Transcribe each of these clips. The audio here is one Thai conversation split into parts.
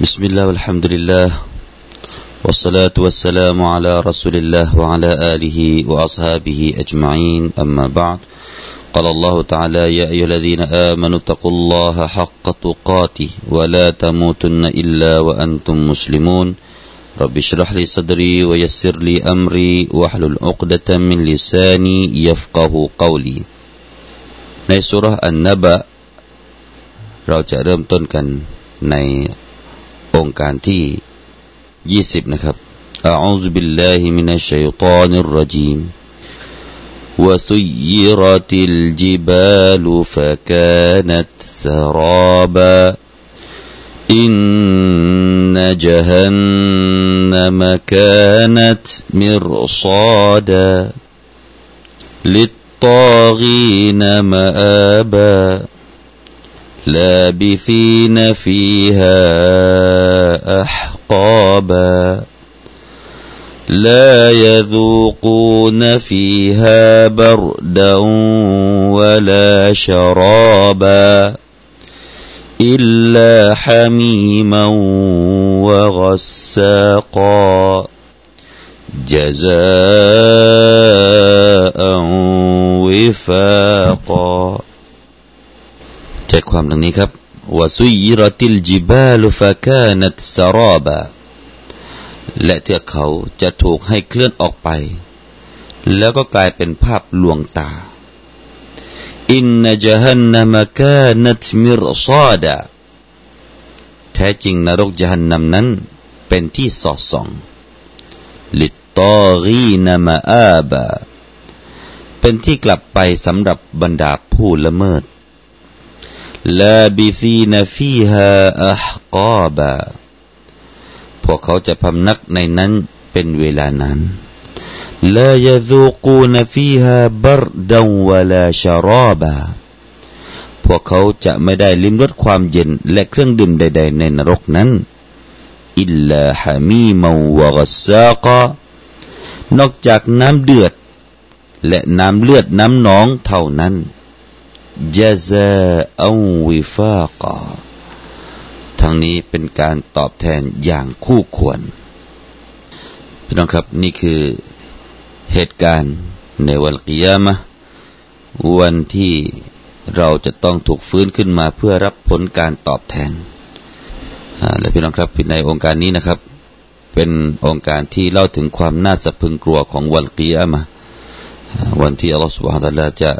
بسم الله والحمد لله والصلاة والسلام على رسول الله وعلى آله وأصحابه أجمعين أما بعد قال الله تعالى يا أيها الذين آمنوا اتقوا الله حق تقاته ولا تموتن إلا وأنتم مسلمون رب اشرح لي صدري ويسر لي أمري واحلل عقدة من لساني يفقه قولي ในสุรษอันนบะเราจะเริ่มต้นกันใน องค์การที่ยี่สิบนะครับ أعوذ بالله من الشيطان الرجيم وسيرت الجبال فكانت سرابا إن جهنم كانت مرصادا للطاغين مآبا لابثين فيها أحقابا لا يذوقون فيها بردا ولا شرابا إلا حميما وغساقا جزاء وفاقا ใจความดังนี้ครับวสุยรติลจิบาลุฟากานัตสรอบะและเทือกเขาจะถูกให้เคลื่อนออกไป แล้วก็กลายเป็นภาพลวงตา อินนจฮันนามกานัตมิรซาดะแท้จริงนรกจฮันนำนั้นเป็นที่สอดส่อง ลิตตอรีนามาอาบะเป็นที่กลับไปสำหรับบรรดาผู้ละเมิด لابثين فيها أحقابا พวกเขาจะพำนักในนั้นเป็นเวลานาน لا يذوقون فيها بردا ولا شرابا พวกเขาจะไม่ได้ลิ้มรสความเย็นและเครื่องดื่มใดๆในนรกนั้นอิลลาฮามีมาวะกซากนอกจากน้ำเดือด และน้ำเลือดน้ำหนองเท่านั้น ยาซาอวิฟากาทั้งนี้เป็นการตอบแทนอย่างคู่ควรพี่น้องครับนี่คือเหตุการณ์ในวันกิยามะวันที่เราจะต้องถูกฟื้นขึ้นมาเพื่อรับผลการตอบแทนและพี่น้องครับในองค์การนี้นะครับ เป็นองค์การที่เล่าถึงความน่าสะพึงกลัวของวันกิยามะวันที่อัลลอฮฺสุบฮานตะลาจะ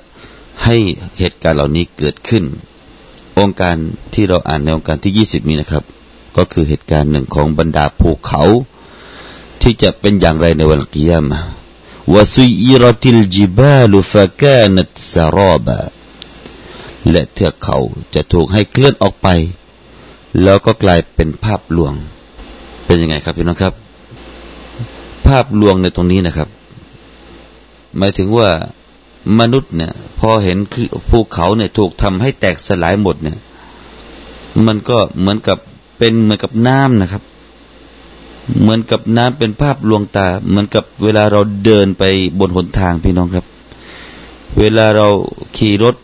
ให้เหตุการณ์เหล่านี้เกิดขึ้น องค์การที่เราอ่านในองค์การที่ยี่สิบนี้นะครับ ก็คือเหตุการณ์หนึ่งของบรรดาภูเขา ที่จะเป็นอย่างไรในวันกิยามะวสุยรติลจิบาลุฟะกานัตสารอบะและเทือกเขาจะถูกให้เคลื่อนออกไป แล้วก็กลายเป็นภาพลวง เป็นยังไงครับพี่น้องครับ ภาพลวงในตรงนี้นะครับ หมายถึงว่า มนุษย์เนี่ย พอเห็นภูเขาเนี่ย ถูกทำให้แตกสลายหมดเนี่ย มันก็เหมือนกับเป็นเหมือนกับน้ำนะครับ เหมือนกับน้ำเป็นภาพลวงตา เหมือนกับเวลาเราเดินไปบนหนทางพี่น้องครับ เวลาเราขี่รถ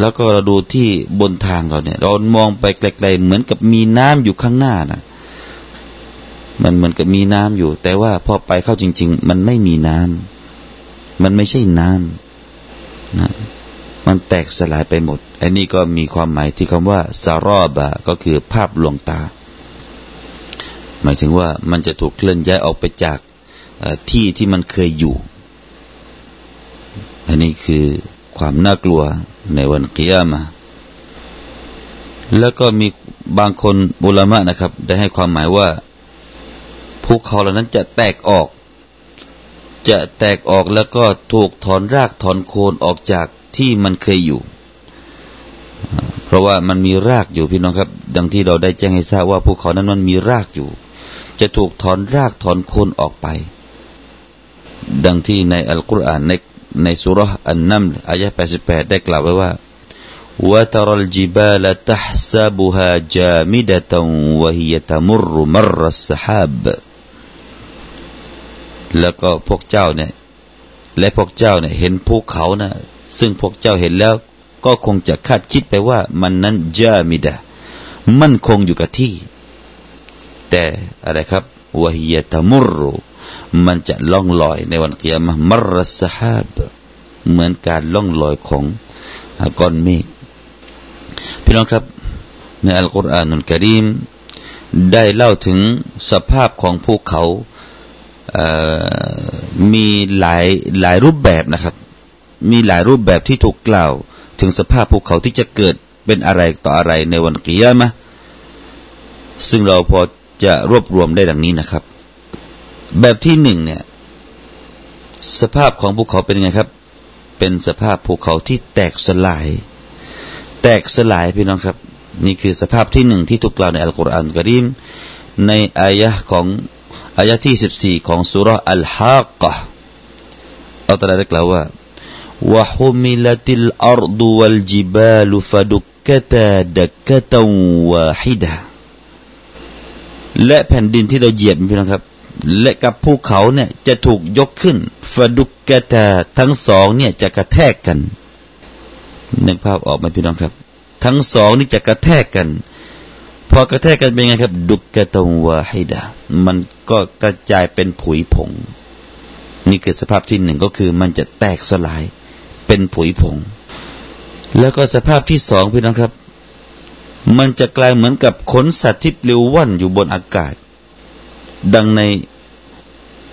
แล้วก็เราดูที่บนทางเราเนี่ย เรามองไปไกลๆเหมือนกับมีน้ำอยู่ข้างหน้านะมันเหมือนกับมีน้ำอยู่ แต่ว่าพอไปเข้าจริง ๆ มันไม่มีน้ำมันไม่ใช่น้ำนะ มันแตกสลายไปหมด อันนี้ก็มีความหมายที่คำว่าสารอบะก็คือภาพลวงตา หมายถึงว่ามันจะถูกเคลื่อนย้ายออกไปจากที่ที่มันเคยอยู่ อันนี้คือความน่ากลัวในวันกิยามะแล้วก็มีบางคนบุลามะนะครับ ได้ให้ความหมายว่าภูเขาเหล่านั้นจะแตกออก จะแตกออกแล้วก็ถูกถอนรากถอนโคนออกจาก ที่มันเคยอยู่ เพราะว่ามันมีรากอยู่พี่น้องครับ ดังที่เราได้แจ้งให้ทราบว่าภูเขานั้นมันมีรากอยู่ จะถูกถอนรากถอนโคนออกไป ดังที่ในอัลกุรอานในในสุรษอันนัมอายะ88 ได้กล่าวไว้ว่า وترى الجبال تحسبها جامدة وهي تمر مر السحاب แล้วก็พวกเจ้าเนี่ย และพวกเจ้าเนี่ยเห็นภูเขานะ ซึ่งพวกเจ้าเห็นแล้ว ก็คงจะคาดคิดไปว่า มันนั้นจามิดะมั่นคงอยู่กับที่ แต่อะไรครับวะฮียตมุรุมันจะล่องลอยในวันกิยามมรสฮาบเหมือนการล่องลอยของก้อนเมฆพี่น้องครับ ในอัลกุรอานุลกิริมได้เล่าถึงสภาพของภูเขา มีหลายหลายรูปแบบนะครับ มีหลายรูปแบบที่ถูกกล่าว ถึงสภาพภูเขาที่จะเกิดเป็นอะไรต่ออะไรในวันกิยามะซึ่งเราพอจะรวบรวมได้ดังนี้นะครับ แบบที่หนึ่งเนี่ย สภาพของภูเขาเป็นไงครับ เป็นสภาพภูเขาที่แตกสลาย แตกสลายพี่น้องครับ นี่คือสภาพที่หนึ่งที่ถูกกล่าวในอัลกุรอานกริมในอายะของอายะที่สิบสี่ของสุรอัลฮากะอัลตลาได้กล่าวว่า وحملت الأرض والجبال فدكتا دكة واحدة และแผ่นดินที่เราเหยียบพี่น้องครับ และกับภูเขาเนี่ยจะถูกยกขึ้นฟดุกกะตาทั้งสองเนี่ยจะกระแทกกันนึกภาพออกไหมพี่น้องครับ ทั้งสองนี่จะกระแทกกัน พอกระแทกกันเป็นไงครับ ดุกกะตงวาฮิดามันก็กระจายเป็นผุยผง นี่คือสภาพที่หนึ่งก็คือมันจะแตกสลาย เป็นผุยผง แล้วก็สภาพที่สองพี่น้องครับ มันจะกลายเหมือนกับขนสัตว์ที่ปลิวว่อนอยู่บนอากาศ ดังใน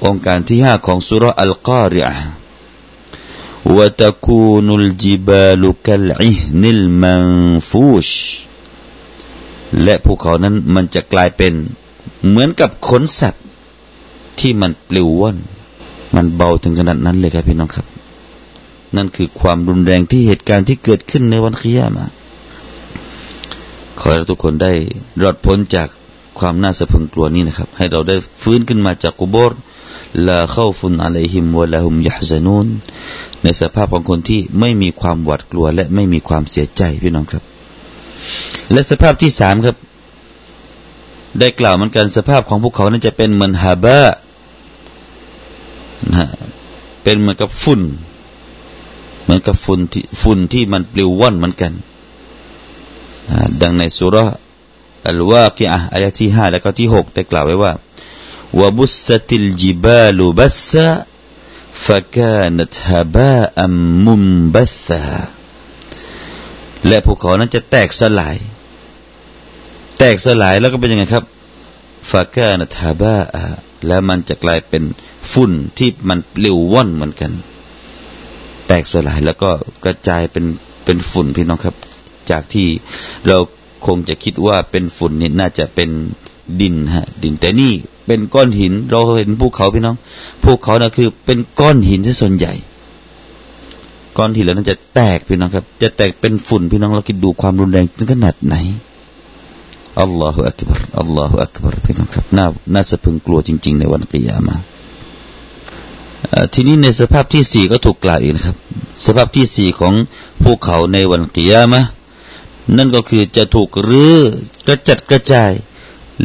องค์การที่ห้าของสุรอัลกอริอะวะตะคูนุลจิบาลุกัลอินิลมันฟูชและภูเขานั้นมันจะกลายเป็นเหมือนกับขนสัตว์ที่มันปลิวว่อน มันเบาถึงขนาดนั้นเลยครับพี่น้องครับ นั่นคือความรุนแรงที่เหตุการณ์ที่เกิดขึ้นในวันขียามาขอให้ทุกคนได้รอดพ้นจากความน่าสะพึงกลัวนี้นะครับ ให้เราได้ฟื้นขึ้นมาจากกุโบรลาเข้าฟุนอะไรหิมวะลาหุมยาซานูนในสภาพของคนที่ไม่มีความหวาดกลัว และไม่มีความเสียใจพี่น้องครับ และสภาพที่สามครับ ได้กล่าวเหมือนกันสภาพของพวกเขานั้นจะเป็นเหมือนฮาบะนะเป็นเหมือนกับฝุ่น เหมือนกับฝุ่นที่ฝุ่นที่มันปลิวว่อนเหมือนกันดังในสุรอัลวากิอะอายะที่ห้าแล้วก็ที่หกได้กล่าวไว้ว่าวบุสติลจิบาลุบัส فكانت هباء منبثا และภูเขานั้นจะแตกสลาย แตกสลายแล้วก็เป็นยังไงครับฟากานะทาบาแล้วมันจะกลายเป็นฝุ่นที่มันปลิวว่อนเหมือนกัน แ ตกสลายแล้วก็กระจายเป็นเป็นฝุ่นพี่น้องครับ จากที่เราคงจะคิดว่าเป็นฝุ่นนี่น่าจะเป็นดินฮะ ดินแต่นี่เป็นก้อนหิน เราเห็นภูเขาพี่น้องภูเขานะคือ เป็นก้อนหินที่ส่วนใหญ่ ก้อนหินแล้วนั้นจะแตกพี่น้องครับ จะแตกเป็นฝุ่นพี่น้องเราคิดดูความรุนแรงถึงขนาดไหนอัลลอฮฺอักบารอัลลอฮฺอักบารพี่น้องครับน่าน่าสะพึงกลัวจริง ๆ ในวันกิยามา ทีนี้ในสภาพที่สี่ก็ถูกกล่าวอีกนะครับ สภาพที่สี่ของภูเขาในวันกิยามะนั่นก็คือจะถูกรื้อกระจัดกระจาย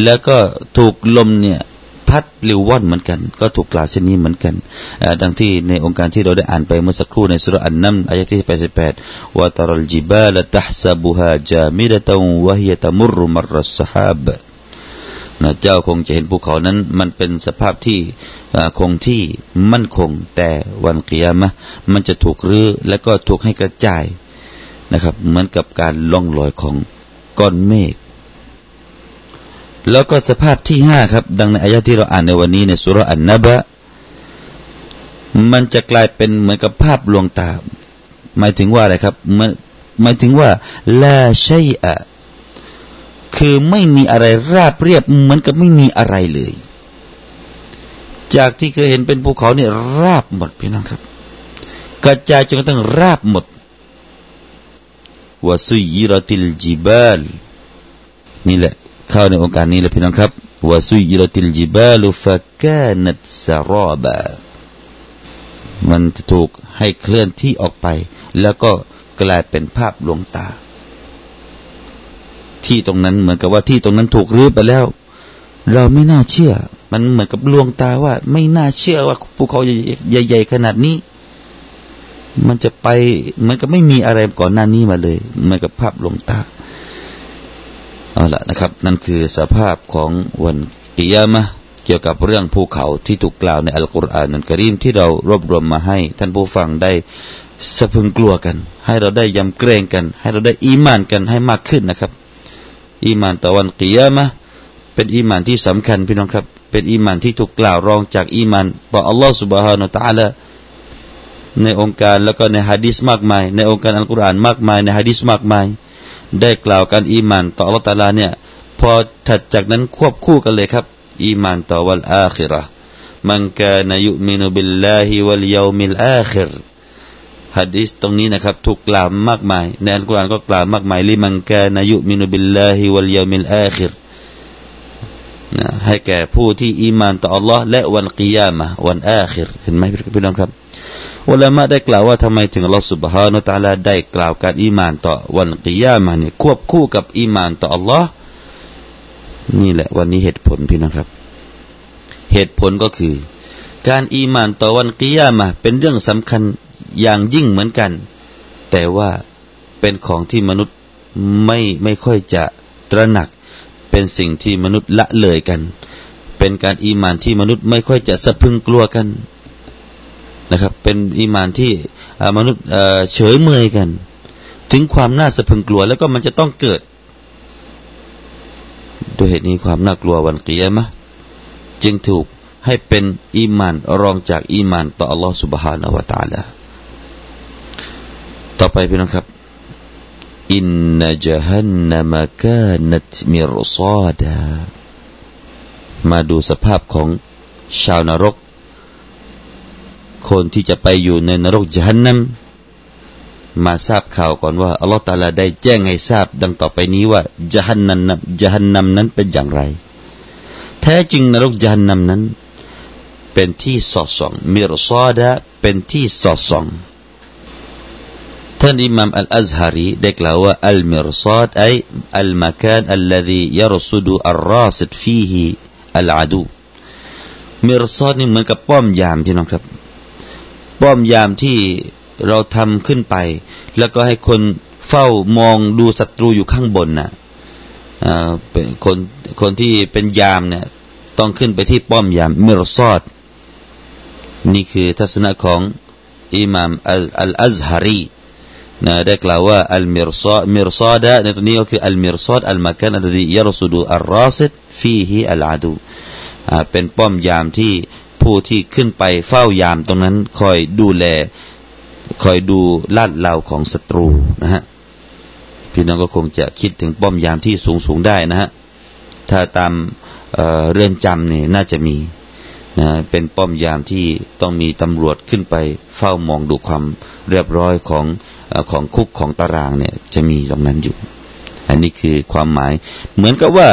แล้วก็ถูกลมเนี่ยพัดลิวว่อนเหมือนกัน ก็ถูกกล่าวเช่นนี้เหมือนกันดังที่ในองค์การที่เราได้อ่านไปเมื่อสักครู่ในสุรอันนัมอายะที่88ว่าตรลจิบาลตัฮซาบุฮาจามิดะตวะฮิยะตมุรุมรัสฮาบ นะเจ้าคงจะเห็นภูเขานั้น มันเป็นสภาพที่คงที่มั่นคงแต่วันกิยามะมันจะถูกรื้อและก็ถูกให้กระจายนะครับ เหมือนกับการล่องลอยของก้อนเมฆแล้วก็สภาพที่ห้าครับ ดังในอายะที่เราอ่านในวันนี้ในสุรอันนบะมันจะกลายเป็นเหมือนกับภาพลวงตา หมายถึงว่าอะไรครับหมายถึงว่าลาชัยอะ คือไม่มีอะไรราบเรียบเหมือนกับไม่มีอะไรเลย จากที่เคยเห็นเป็นภูเขาเนี่ยราบหมดพี่น้องครับ กระจายจนกระทั่งราบหมดวสุยรติลจิบาลนี่แหละ เข้าในองค์การนี้แล้วพี่น้องครับวสุยรติลจิบาลฟะกานัตสราบะมันจะถูกให้เคลื่อนที่ออกไป แล้วก็กลายเป็นภาพลวงตา ที่ตรงนั้นเหมือนกับว่าที่ตรงนั้นถูกรื้อไปแล้ว เราไม่น่าเชื่อ มันเหมือนกับลวงตาว่า ไม่น่าเชื่อว่าภูเขาใหญ่ๆขนาดนี้ มันจะไปมันก็ไม่มีอะไรก่อนหน้านี้มาเลยเหมือนกับภาพลงตาเอาละนะครับ นั่นคือสภาพของวันกิยามะเกี่ยวกับเรื่องภูเขาที่ถูกกล่าวในอัลกุรอานนันกรีมที่เรารวบรวมมาให้ ท่านผู้ฟังได้สะพึงกลัวกัน ให้เราได้ยำเกรงกัน ให้เราได้อีมานกันให้มากขึ้นนะครับ อีมานต่อวันกิยามะเป็นอีมานที่สำคัญพี่น้องครับ เป็นอีมานที่ถูกกล่าวรองจากอีมานต่ออัลลอฮฺ سبحانه และ تعالى ในองค์การแล้วก็ในฮะดิษมากมาย ในองค์การอัลกุรอานมากมายในฮะดิษมากมาย ได้กล่าวกันอีมานต่ออัลลอฮฺตาลาเนี่ยพอถัดจากนั้นควบคู่กันเลยครับ อีมานต่อวันอาคิระมันกานยุมินุบิลลาฮิวัลยามิลอาคิร ฮะดิษตรงนี้นะครับถูกกล่าวมากมาย ในอัลกุรอานก็กล่าวมากมายلمن كان يؤمن بالله واليوم الآخرนะให้แก่ผู้ที่อีมานต่อ Allah และวันกิยามะวันอาคิรเห็นไหมพี่น้องครับอุลามะได้กล่าวว่าทำไมถึงอัลลอฮฺสุบฮานุตาลาได้กล่าวการอีมานต่อวันกิยามะเนี่ยควบคู่กับอีมานต่อ Allah นี่แหละวันนี้เหตุผลพี่น้องครับ เหตุผลก็คือ การอีมานต่อวันกิยามะเป็นเรื่องสำคัญ อย่างยิ่งเหมือนกัน แต่ว่าเป็นของที่มนุษย์ไม่ไม่ค่อยจะตระหนัก เป็นสิ่งที่มนุษย์ละเลยกัน เป็นการอีมานที่มนุษย์ไม่ค่อยจะสะพึงกลัวกันนะครับ เป็นอีมานที่มนุษย์เฉยเมยกัน ถึงความน่าสะพึงกลัวแล้วก็มันจะต้องเกิดด้วยเหตุนี้ความน่ากลัววันกิยามะจึงถูกให้เป็นอีมานรองจากอีมานต่ออัลลอ ต่อไปพี่น้องครับอินนจฮันนมกานัตมิรซาดามาดูสภาพของชาวนรก คนที่จะไปอยู่ในนรกจฮันนัมมาทราบข่าวก่อนว่าอัลลอฮฺตาลาได้แจ้งให้ทราบ ดังต่อไปนี้ว่าจฮันนัมจฮันนัมนั้นเป็นอย่างไร แท้จริงนรกจฮันนัมนั้น เป็นที่สอดส่องมิรซาดะเป็นที่สอดส่อง ท่านอิมามอัลอัซฮารีได้กล่าวว่าอัลมิรซาดไออัลมาคานอัลลัซียรสุดูอัลราสิดฟีฮีอัลอาดูมิรซาดนี่เหมือนกับป้อมยามที่น้องครับ ป้อมยามที่เราทำขึ้นไป แล้วก็ให้คนเฝ้ามองดูศัตรูอยู่ข้างบนนะ่ะเป็นคนคนที่เป็นยามเนี่ย ต้องขึ้นไปที่ป้อมยามมิรซอดนี่คือทัศนะของอิหม่ามอัลอัลอัซฮารี นะได้กล่าวว่าอัลมิรซอมิรซอดะในตัวนี้ก็คืออัลมิรซอดอัลมากันอัลที่ยรสุดูอัลราซิดฟีฮีอัลอาดูเป็นป้อมยามที่ผู้ที่ขึ้นไปเฝ้ายามตรงนั้นคอยดูแล คอยดูลาดเหลาของศัตรูนะฮะพี่น้องก็คงจะคิดถึงป้อมยามที่สูงสูงได้นะฮะถ้าตามเเรือนจำเนี่ยน่าจะมีนะเป็นป้อมยามที่ต้องมีตำรวจขึ้นไปเฝ้ามองดูความเรียบร้อยของ ของคุกของตารางเนี่ย จะมีตรงนั้นอยู่ อันนี้คือความหมาย เหมือนกับว่า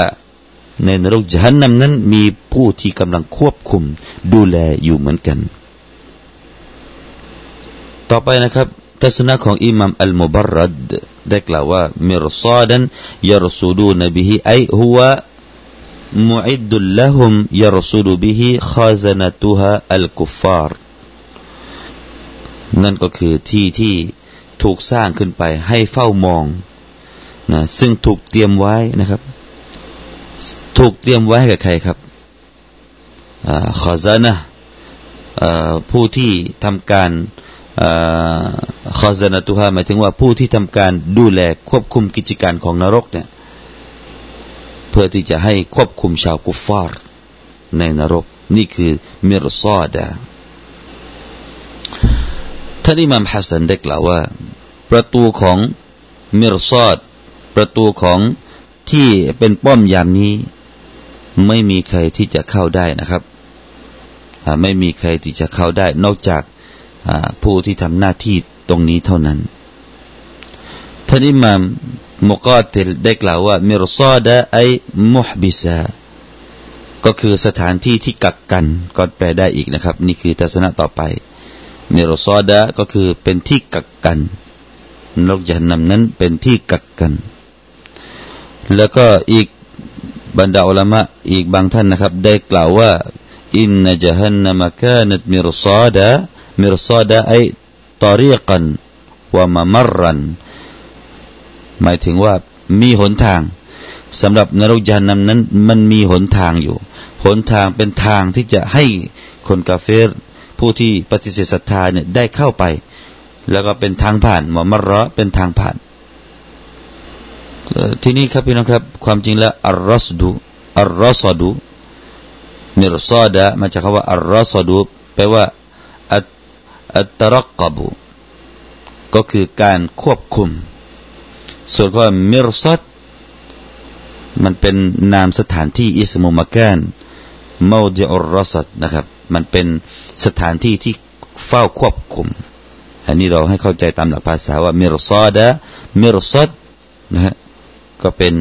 ในนรกจันนำนั้นมีผู้ที่กำลังควบคุมดูแลอยู่เหมือนกัน ต่อไปนะครับ ทัศนะของอิหมามอัลมุบารัดได้กล่าวว่ามิรซาดันยารสูดูนบิฮิไอฮัวมุอิดุลละฮุมยารสูดูบิฮิขซานตุฮะอัลกุฟฟาร์นั่นก็คือที่ที่ ถูกสร้างขึ้นไป ให้เฝ้ามองนะซึ่งถูกเตรียมไว้นะครับ ถูกเตรียมไว้กับใครครับขอซานะผู้ที่ทำการคอซานตุฮาหมายถึงว่าผู้ที่ทำการดูแลควบคุมกิจการของนรกเนี่ยเพื่อที่จะให้ควบคุมชาวกุฟฟาร์ในนรก นี่คือมิรซาดาท่านอิมามฮัสซันได้กล่าวว่า ประตูของมิรซาดประตูของที่เป็นป้อมยามนี้ ไม่มีใครที่จะเข้าได้นะครับไม่มีใครที่จะเข้าได้ นอกจากผู้ที่ทำหน้าที่ตรงนี้เท่านั้นท่านอิมามมุกาติลได้กล่าวว่ามิรซาดะไอมุฮบิซาก็คือสถานที่ที่กักกันก็แปลได้อีกนะครับ นี่คือทัศนะต่อไปมิรซาดะก็คือเป็นที่กักกัน นรกจันนำนั้นเป็นที่กักกัน แล้วก็อีกบรรดาอัลมะอีกบางท่านนะครับ ได้กล่าวว่าอินนจฮันนมกานัตมิรซาดะมิรซาดะไอตอรีกันวามามรัน หมายถึงว่ามีหนทางสำหรับนรกยานนำนั้น มันมีหนทางอยู่หหนทางเป็นทางที่จะให้คนกาเฟรผู้ที่ปฏิเสธศรัทธาเนี่ยได้เข้าไป แล้วก็เป็นทางผ่านมอมรอเป็นทางผ่านทีนี้ครับพี่น้องครับ ความจริงแล้วอัลรอสดูอัลรอสดูมิรซอดะมาจากคำว่าอัลรอสดูแปลว่าอัตรักบุก็คือการควบคุม ส่วนคำว่ามิรซัดมันเป็นนามสถานที่อิสมุมาการมาดิอุรสัดนะครับ มันเป็นสถานที่ที่เฝ้าควบคุม อันนี้เราให้เข้าใจตามหลักภาษาว่ามิรซอดะมิรซดนะฮะก็เป็น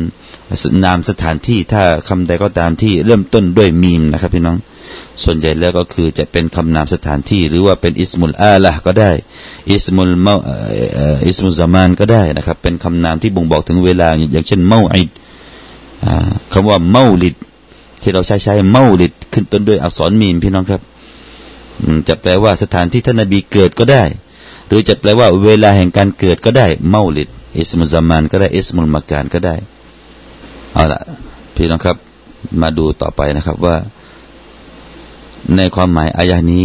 นามสถานที่ถ้าคำใดก็ตามที่เริ่มต้นด้วยมีมนะครับพี่น้อง ส่วนใหญ่แล้วก็คือจะเป็นคำนามสถานที่ หรือว่าเป็นอิสมุลอาละก็ได้ อิสมุลเมาอิสมุลซามานก็ได้นะครับ เป็นคำนามที่บ่งบอกถึงเวลาอย่างเช่นเมาอิดคำว่าเมาลิด ที่เราใช้ใช้เมาลิด ขึ้นต้นด้วยอักษรมีมพี่น้องครับจะแปลว่าสถานที่ท่านนบีเกิดก็ได้ รือจะแปลว่าเวลาแห่งการเกิดก็ได้เมาลิดอิสมุซามานก็ได้อิสมุลมาการก็ได้เอาละพี่น้องครับ มาดูต่อไปนะครับว่า ในความหมายอายะนี้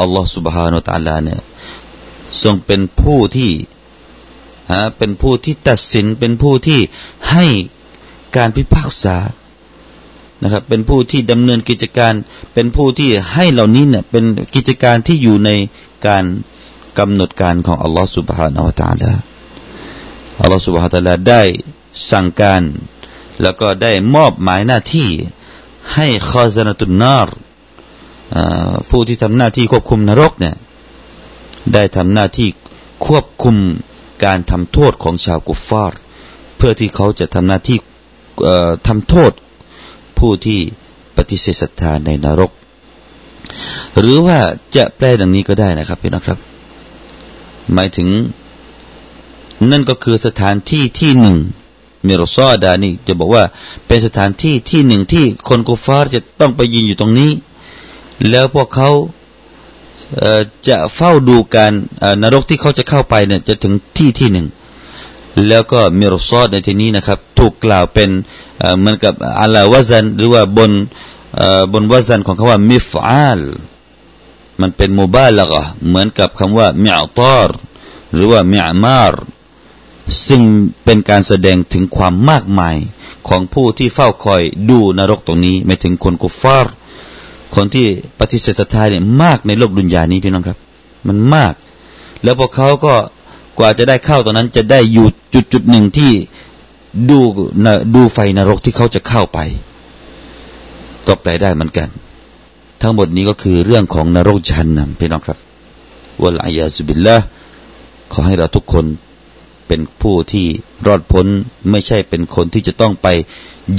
อัลลอฮฺ سبحانه และ تعالى เนี่ยทรงเป็นผู้ที่ฮะเป็นผู้ที่ตัดสินเป็นผู้ที่ให้การพิพากษานะครับ เป็นผู้ที่ดำเนินกิจการ เป็นผู้ที่ให้เหล่านี้เนี่ยเป็นกิจการที่อยู่ในการ กำหนดการของอัลลอฮฺ سبحانه และ تعالى อัลลอฮฺ سبحانه และ تعالى ได้สั่งการ แล้วก็ได้มอบหมายหน้าที่ให้คอซานตุนนารผู้ที่ทำหน้าที่ควบคุมนรกเนี่ยได้ทำหน้าที่ควบคุมการทำโทษของชาวกุฟฟาร์เพื่อที่เขาจะทำหน้าที่ทำโทษผู้ที่ปฏิเสธศรัทธาในนรก หรือว่าจะแปลดังนี้ก็ได้นะครับพี่น้องครับ หมายถึง นั่นก็คือสถานที่ที่หนึ่งมิรซอดานี่จะบอกว่าเป็นสถานที่ที่หนึ่งที่คนกุฟาร์จะต้องไปยืนอยู่ตรงนี้ แล้วพวกเขาจะเฝ้าดูการนรกที่เขาจะเข้าไปเนี่ยจะถึงที่ที่หนึ่งแล้วก็มิรซอดในที่นี้นะครับ ถูกกล่าวเป็นเหมือนกับอัลาวซันหรือว่าบนบนวซันของคำว่ามิฟอาล มันเป็นโมบาลกะเหมือนกับคำว่ามิอตารหรือว่ามิอมารซึ่งเป็นการแสดงถึงความมากมายของผู้ที่เฝ้าคอยดูนรกตรงนี้ ไม่ถึงคนกุฟาร์คนที่ปฏิเสธศรัทธาเนี่ยมากในโลกดุนยานี้พี่น้องครับ มันมาก แล้วพวกเขาก็กว่าจะได้เข้าตรงนั้นจะได้อยู่จุดจุดหนึ่งที่ดูดูไฟนรกที่เขาจะเข้าไปก็แปลได้เหมือนกัน ทั้งหมดนี้ก็คือเรื่องของนรกชันนำพี่น้องครับวะลายาสุบิลละขอให้เราทุกคนเป็นผู้ที่รอดพ้นไม่ใช่เป็นคนที่จะต้องไป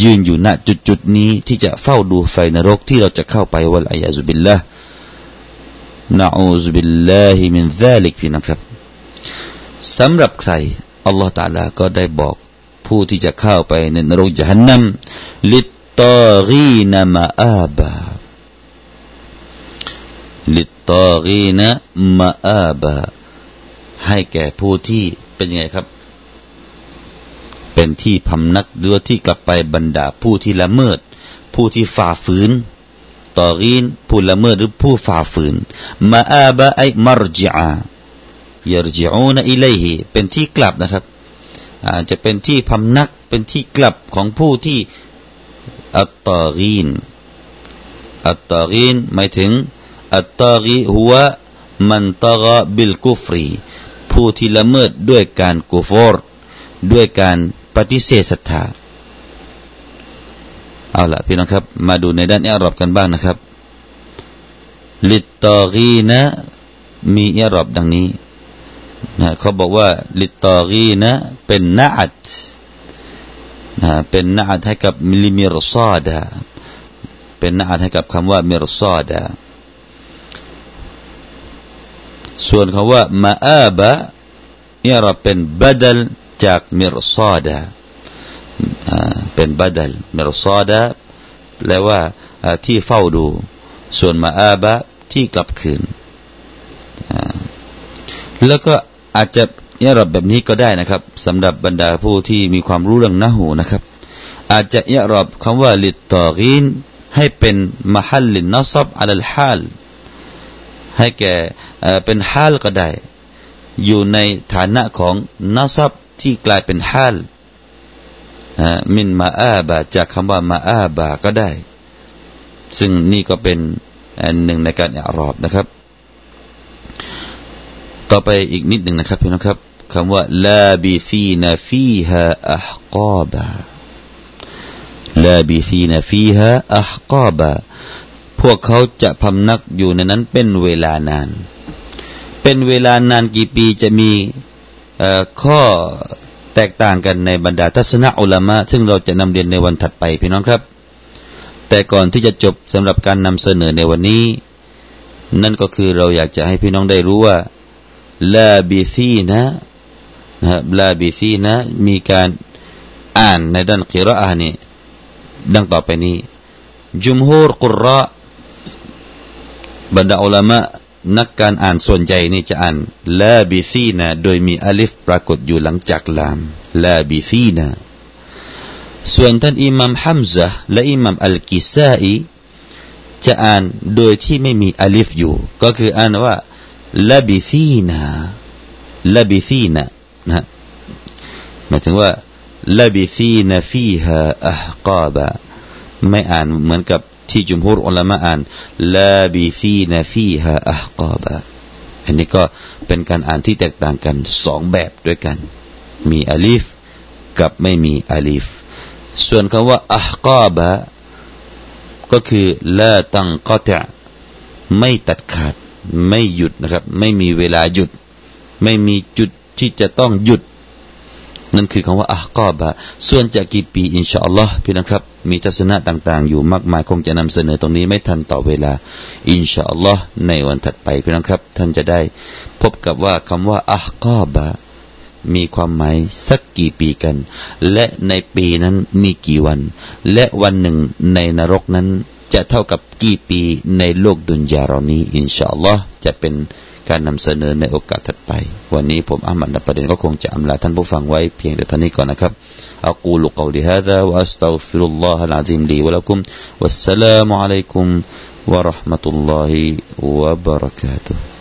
ยืนอยู่ณจุดจุดนี้ที่จะเฝ้าดูไฟนรกที่เราจะเข้าไปวะลายาสุบิลละนะอูซุบิลลาฮิมินซาลิกพี่นะครับสำหรับใครอัลลอฮฺตาลาก็ได้บอกผู้ที่จะเข้าไปในนรกจันนัมลิตตากีนมาอาบา ลิตตากีนะมาอาบาให้แก่ผู้ที่เป็นยังไงครับ เป็นที่พำนักหรือที่กลับไปบรรดาผู้ที่ละเมิด ผู้ที่ฝ่าฝืนตอกีนผู้ละเมิดหรือผู้ฝ่าฝืนมาอาบาไอมารจิอายรจิอูนอิเลหีเป็นที่กลับนะครับอาจจะเป็นที่พำนักเป็นที่กลับของผู้ที่อัตตากีนอัตตากีนหมายถึง อัตตากีหัวมันตากบิลกุฟรีผู้ที่ละเมิดด้วยการกุฟอร์ด้วยการปฏิเสธศรัทธาเอาละพี่น้องครับ มาดูในด้านอาหรับกันบ้างนะครับ ลิตตากีนะมีอาหรับดังนี้นะเขาบอกว่า ลิตตอกีนะเป็นนาอัดนะเป็นนาอัดให้กับมิลิมิรซอดาเป็นนาอัดให้กับคำว่ามิรซอดา ส่วนคำว่ามาอาบะนี่เราเป็นบัดลจากมิรซอดาเป็นบัดลมิรซอดาแปลว่าที่เฝ้าดู ส่วนมาอาบะที่กลับคืนแล้วก็อาจจะยะรอบแบบนี้ก็ได้นะครับสำหรับบรรดาผู้ที่มีความรู้เรื่องนะหูนะครับ อาจจะยะรอบคำว่าลิตตอกีนให้เป็นมหัลลินนัซับอัลลฮาล ให้แก่เป็นฮาลก็ได้ อยู่ในฐานะของนัซับที่กลายเป็นฮาลมินมาอาบาจากคำว่ามาอาบาก็ได้ ซึ่งนี่ก็เป็นอันหนึ่งในการอารอบนะครับ ต่อไปอีกนิดหนึ่งนะครับพี่น้องครับคำว่าลาบิซีนฟีฮาอัฮกาบาลาบิซีนฟีฮาอัฮกาบา พวกเขาจะพำนักอยู่ในนั้นเป็นเวลานาน เป็นเวลานานกี่ปีจะมีข้อแตกต่างกันในบรรดาทัศนะอุลามะซึ่งเราจะนำเรียนในวันถัดไปพี่น้องครับ แต่ก่อนที่จะจบสำหรับการนำเสนอในวันนี้ นั่นก็คือเราอยากจะให้พี่น้องได้รู้ว่าลาบิซีนะนะครับลาบิซีนะมีการอ่านในด้านกิรอานี่ดังต่อไปนี้จุมฮูรกุรระ บรรดาอุลามะนักการอ่านส่วนใหญ่นี่จะอ่านลาบิซีนะโดยมีอลิฟปรากฏอยู่หลังจากลามلابثين ส่วนท่านอิหมัมฮัมซะและอิหมัมอัลกิซาอีจะอ่านโดยที่ไม่มีอลิฟอยู่ ก็คืออ่านว่าلبثين لبثين นะหมายถึงว่าلبثين فيها أحقاباไม่อ่านเหมือนกับ ที่จุมฮูรอุลามะอ่านلابثين فيها أحقاباอันนี้ก็เป็นการอ่านที่แตกต่างกันสองแบบด้วยกัน มีอลิฟกับไม่มีอลิฟส่วนคำว่าอัฮกาบะก็คือละตังกตะไม่ตัดขาดไม่หยุดนะครับ ไม่มีเวลาหยุด ไม่มีจุดที่จะต้องหยุด นั่นคือคำว่าอักอบะส่วนจะกี่ปีอินชาอัลลอฮ์พี่น้องครับ มีทัศนะต่างๆ อยู่มากมายคงจะนำเสนอตรงนี้ไม่ทันต่อเวลา อินชาอัลลอฮ์ในวันถัดไปพี่น้องครับ ท่านจะได้พบกับว่าคำว่าอักอบะมีความหมายสักกี่ปีกัน และในปีนั้นมีกี่วัน และวันหนึ่งในนรกนั้นจะเท่ากับกี่ปีในโลกดุนยาเรานี้ อินชาอัลลอฮ์จะเป็น การนำเสนอในโอกาสถัดไป วันนี้ผมอามัดประเด็นก็คงจะอำลาท่านผู้ฟังไว้เพียงแต่เท่านี้ก่อนนะครับأقول قولي هذا وأستغفر الله العظيم لي ولكمวัสสลามุอะลัยกุมวะราะห์มะตุลลอฮิวะบะเราะกาตุฮ์